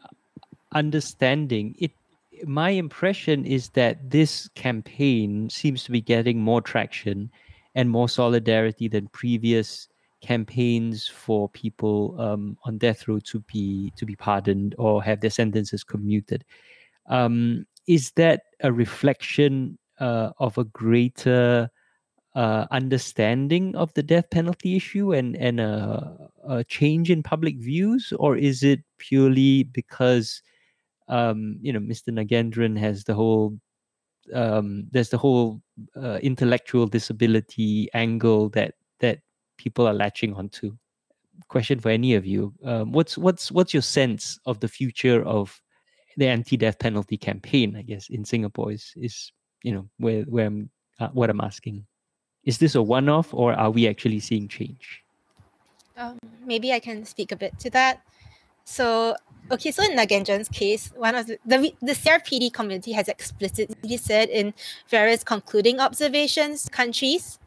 understanding it, my impression is that this campaign seems to be getting more traction and more solidarity than previous campaigns for people um, on death row to be to be pardoned or have their sentences commuted. Um, is that a reflection uh, of a greater uh, understanding of the death penalty issue and and a, a, change in public views, or is it purely because um, you know Mr. Nagaenthran has the whole um, there's the whole uh, intellectual disability angle that that people are latching onto? Question for any of you: um, What's what's what's your sense of the future of the anti-death penalty campaign? I guess in Singapore is is you know where where I'm uh, what I'm asking is this a one-off or are we actually seeing change? Um, maybe I can speak a bit to that. So Okay, so in Nagaenthran's case, one of the, the, the CRPD community has explicitly said in various concluding observations countries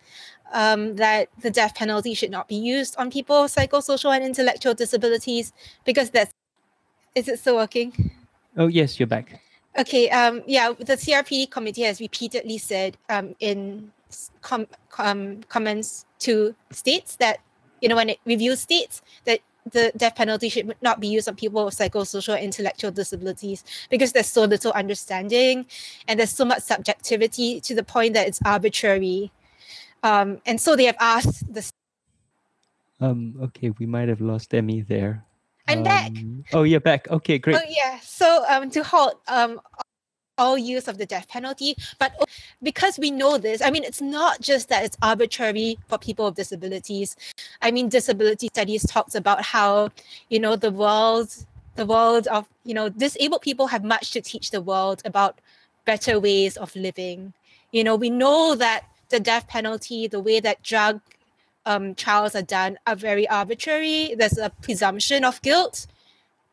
um, that the death penalty should not be used on people with psychosocial and intellectual disabilities because that's is it still working? Oh yes, you're back. Okay. Um. Yeah. The CRPD committee has repeatedly said um in com- com- comments to states that you know when it reviews states that the death penalty should not be used on people with psychosocial intellectual disabilities because there's so little understanding and there's so much subjectivity to the point that it's arbitrary. Um, and so they have asked the. Um, okay, we might have lost Emmy there. I'm um, back. Oh, you're back. Okay, great. Oh, yeah. So um, to halt um, all use of the death penalty. But because we know this, I mean, it's not just that it's arbitrary for people with disabilities. I mean, disability studies talks about how, you know, the world, the world of, you know, disabled people have much to teach the world about better ways of living. You know, we know that the death penalty, the way that drug um, trials are done, are very arbitrary. There's a presumption of guilt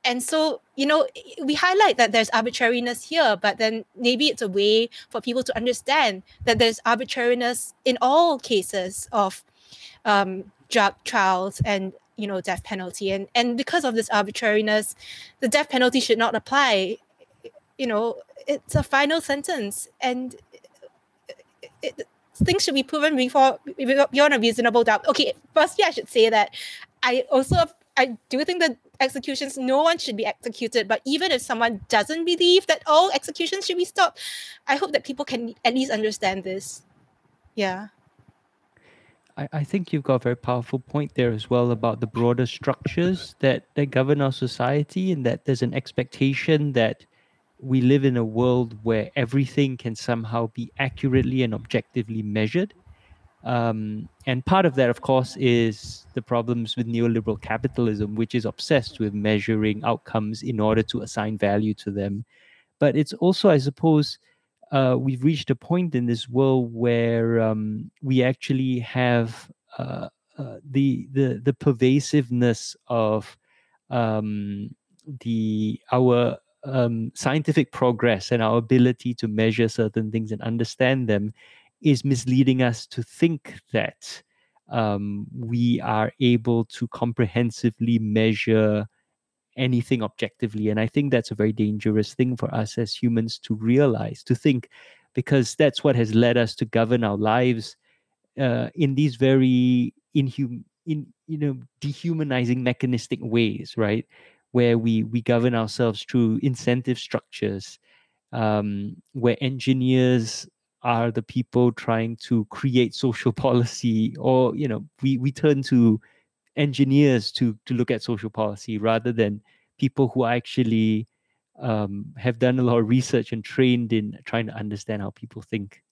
and so you know we highlight that there's arbitrariness here but then maybe it's a way for people to understand that there's arbitrariness in all cases of um, drug trials and you know death penalty. And and because of this arbitrariness the death penalty should not apply. You know it's a final sentence and it, it, things should be proven before beyond a reasonable doubt. Okay firstly i should say that i also I do think that executions, no one should be executed. But even if someone doesn't believe that all executions should be stopped, I hope that people can at least understand this. Yeah. I, I think you've got a very powerful point there as well about the broader structures that, that govern our society and that there's an expectation that we live in a world where everything can somehow be accurately and objectively measured um, and part of that, of course, is the problems with neoliberal capitalism, which is obsessed with measuring outcomes in order to assign value to them. But it's also, I suppose, uh, we've reached a point in this world where um, we actually have uh, uh, the the the pervasiveness of um, the our um, scientific progress and our ability to measure certain things and understand them is misleading us to think that um, we are able to comprehensively measure anything objectively. And I think that's a very dangerous thing for us as humans to realize, to think, because that's what has led us to govern our lives uh, in these very inhum in you know dehumanizing mechanistic ways, right? Where we we govern ourselves through incentive structures, um, where engineers are the people trying to create social policy or you know we we turn to engineers to to look at social policy rather than people who actually um, have done a lot of research and trained in trying to understand how people think.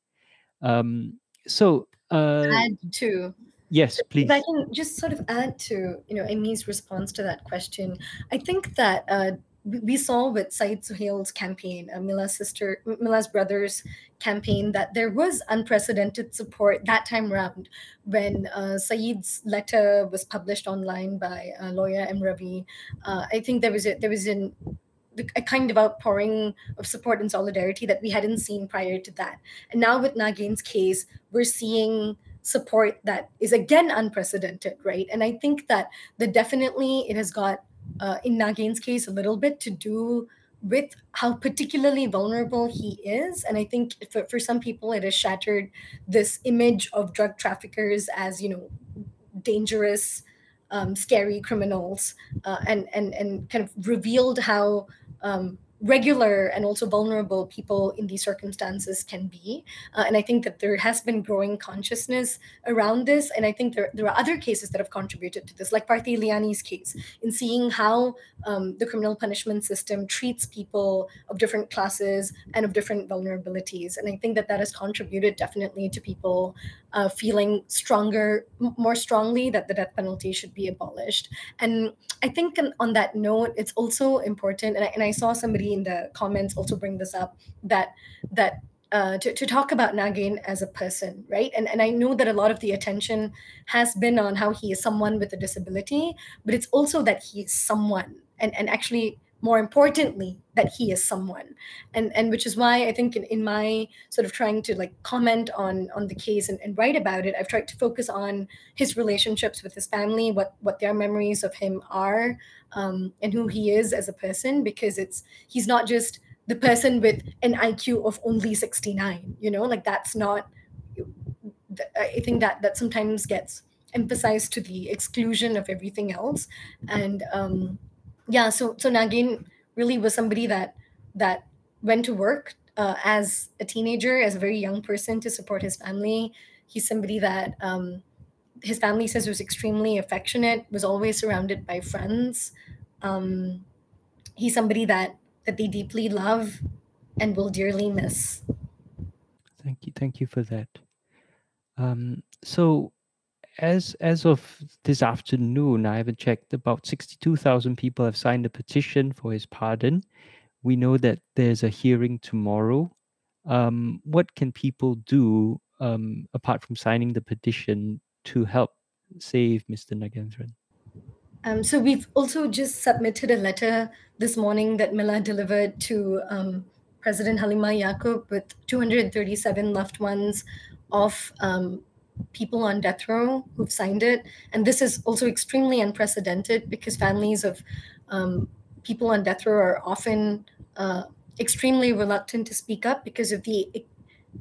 Um, so uh, add to. Yes please if i can just sort of add to you know Emmy's response to that question i think that uh, we saw with Syed Suhail's campaign, uh, Mila's sister, Mila's brother's campaign, that there was unprecedented support that time around when uh, Syed's letter was published online by uh, lawyer M. Ravi. Uh, I think there was a, there was an, a kind of outpouring of support and solidarity that we hadn't seen prior to that. And now with Nagen's case, we're seeing support that is again unprecedented, right? And I think that the definitely it has got uh, in Nagen's case, a little bit to do with how particularly vulnerable he is. And I think for, for some people, it has shattered this image of drug traffickers as, you know, dangerous, um, scary criminals, uh, and, and, and kind of revealed how um, regular and also vulnerable people in these circumstances can be. Uh, and I think that there has been growing consciousness around this. And I think there, there are other cases that have contributed to this, like Parti Liyani's case, in seeing how um, the criminal punishment system treats people of different classes and of different vulnerabilities. And I think that that has contributed definitely to people uh, feeling stronger, m- more strongly that the death penalty should be abolished. And I think on, that note, it's also important, and I, and I saw somebody in the comments also bring this up that that uh, to, to talk about Nagin as a person, right? And and I know that a lot of the attention has been on how he is someone with a disability, but it's also that he is someone, and and actually more importantly that he is someone. And and which is why i think in, in my sort of trying to like comment on on the case and, and write about it i've tried to focus on his relationships with his family what what their memories of him are um, and who he is as a person because it's he's not just the person with an iq of only 69 you know? Like that's not i think that that sometimes gets emphasized to the exclusion of everything else. And um yeah so so nagin really was somebody that that went to work uh, as a teenager as a very young person to support his family. He's somebody that um, his family says was extremely affectionate was always surrounded by friends. Um, he's somebody that that they deeply love and will dearly miss. Thank you thank you for that. Um, so as as of this afternoon, I haven't checked. About sixty-two thousand people have signed a petition for his pardon. We know that there's a hearing tomorrow. Um, what can people do um, apart from signing the petition to help save Mr. Nagaenthran? Um, so we've also just submitted a letter this morning that Mila delivered to um, President Halimah Yacob with 237 loved ones of um, people on death row who've signed it. And this is also extremely unprecedented because families of um, people on death row are often uh, extremely reluctant to speak up because of the,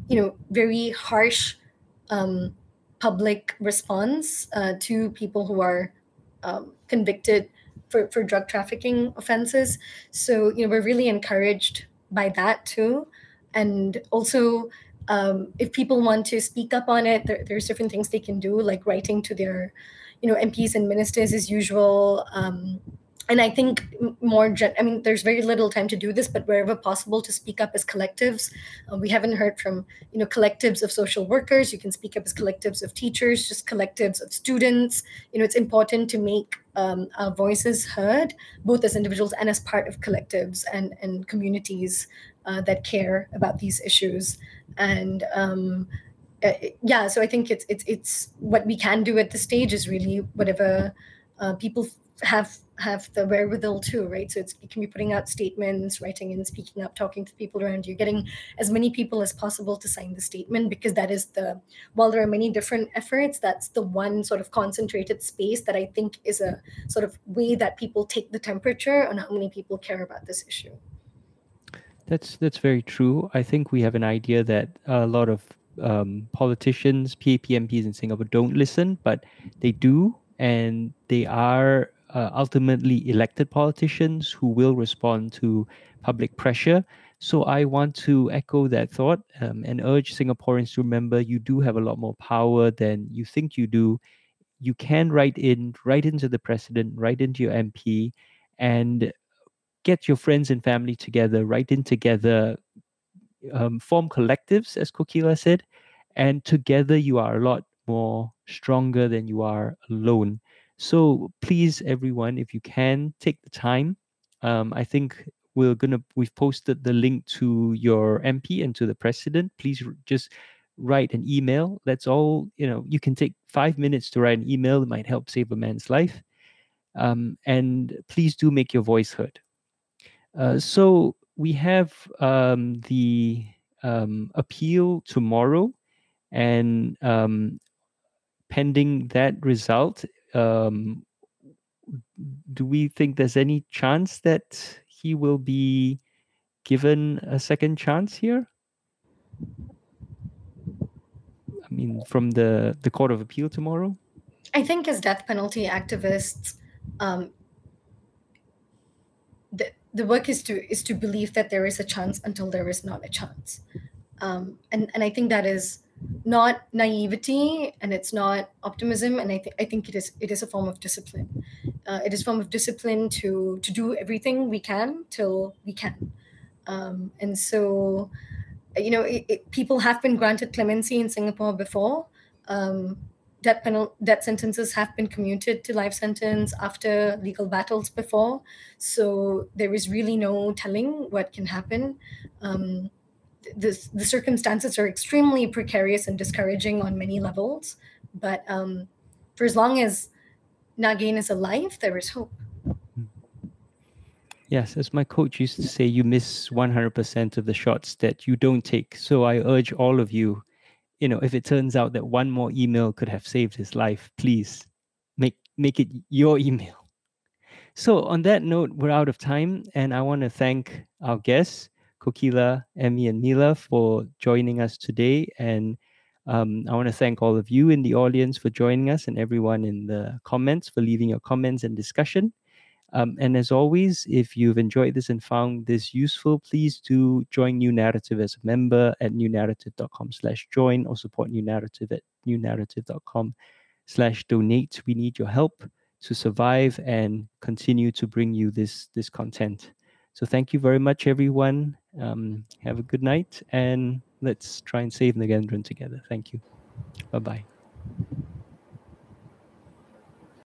you know, very harsh um, public response uh, to people who are um, convicted for, for drug trafficking offenses. So, you know, we're really encouraged by that too. And also, um, if people want to speak up on it, there, there's different things they can do, like writing to their, you know, MPs and ministers as usual. Um, and I think more, gen- I mean, there's very little time to do this, but wherever possible, to speak up as collectives. Uh, we haven't heard from, you know, collectives of social workers. You can speak up as collectives of teachers, just collectives of students. You know, it's important to make um, our voices heard, both as individuals and as part of collectives and and communities uh, that care about these issues and um, uh, yeah so i think it's it's it's what we can do at this stage is really whatever uh, people have have the wherewithal to right so it's, it can be putting out statements writing and speaking up talking to people around you getting as many people as possible to sign the statement because that is the while there are many different efforts that's the one sort of concentrated space that i think is a sort of way that people take the temperature on how many people care about this issue that's that's very true. I think we have an idea that a lot of um, politicians, PAP MPs in Singapore don't listen, but they do, and they are uh, ultimately elected politicians who will respond to public pressure. So I want to echo that thought um, and urge Singaporeans to remember you do have a lot more power than you think you do. You can write in, write into the president, write into your MP, and get your friends and family together, write in together, um, form collectives, as Kokila said, and together you are a lot more stronger than you are alone. So please, everyone, if you can, take the time. Um, I think we're gonna we've posted the link to your MP and to the president. Please just write an email. That's all. You know, you can take five minutes to write an email. It might help save a man's life. Um, and please do make your voice heard. Uh, so we have um, the um, appeal tomorrow, and um, pending that result, um, do we think there's any chance that he will be given a second chance here? I mean, from the the Court of Appeal tomorrow. I think as death penalty activists, um, the, the work is to is to believe that there is a chance until there is not a chance um, and and i think that is not naivety and it's not optimism and i, th- I think it is it is a form of discipline. Uh, it is a form of discipline to to do everything we can till we can. Um, and so you know it, it, people have been granted clemency in singapore before. Um, death penal death sentences have been commuted to life sentence after legal battles before. So there is really no telling what can happen. Um, the, the circumstances are extremely precarious and discouraging on many levels but um, for as long as Nagin is alive there is hope Yes, as my coach used to say, you miss 100% of the shots that you don't take. So I urge all of you, you know, if it turns out that one more email could have saved his life, please make make it your email. So on that note, we're out of time, and I want to thank our guests, Kokila, Emmy, and Mila, for joining us today. And um, I want to thank all of you in the audience for joining us, and everyone in the comments for leaving your comments and discussion. Um, and as always, if you've enjoyed this and found this useful, please do join New Narrative as a member at newnarrative.com slash join or support New Narrative at newnarrative.com slash donate. We need your help to survive and continue to bring you this, this content. So thank you very much, everyone. Um, have a good night and let's try and save Nagaenthran together. Thank you. Bye-bye.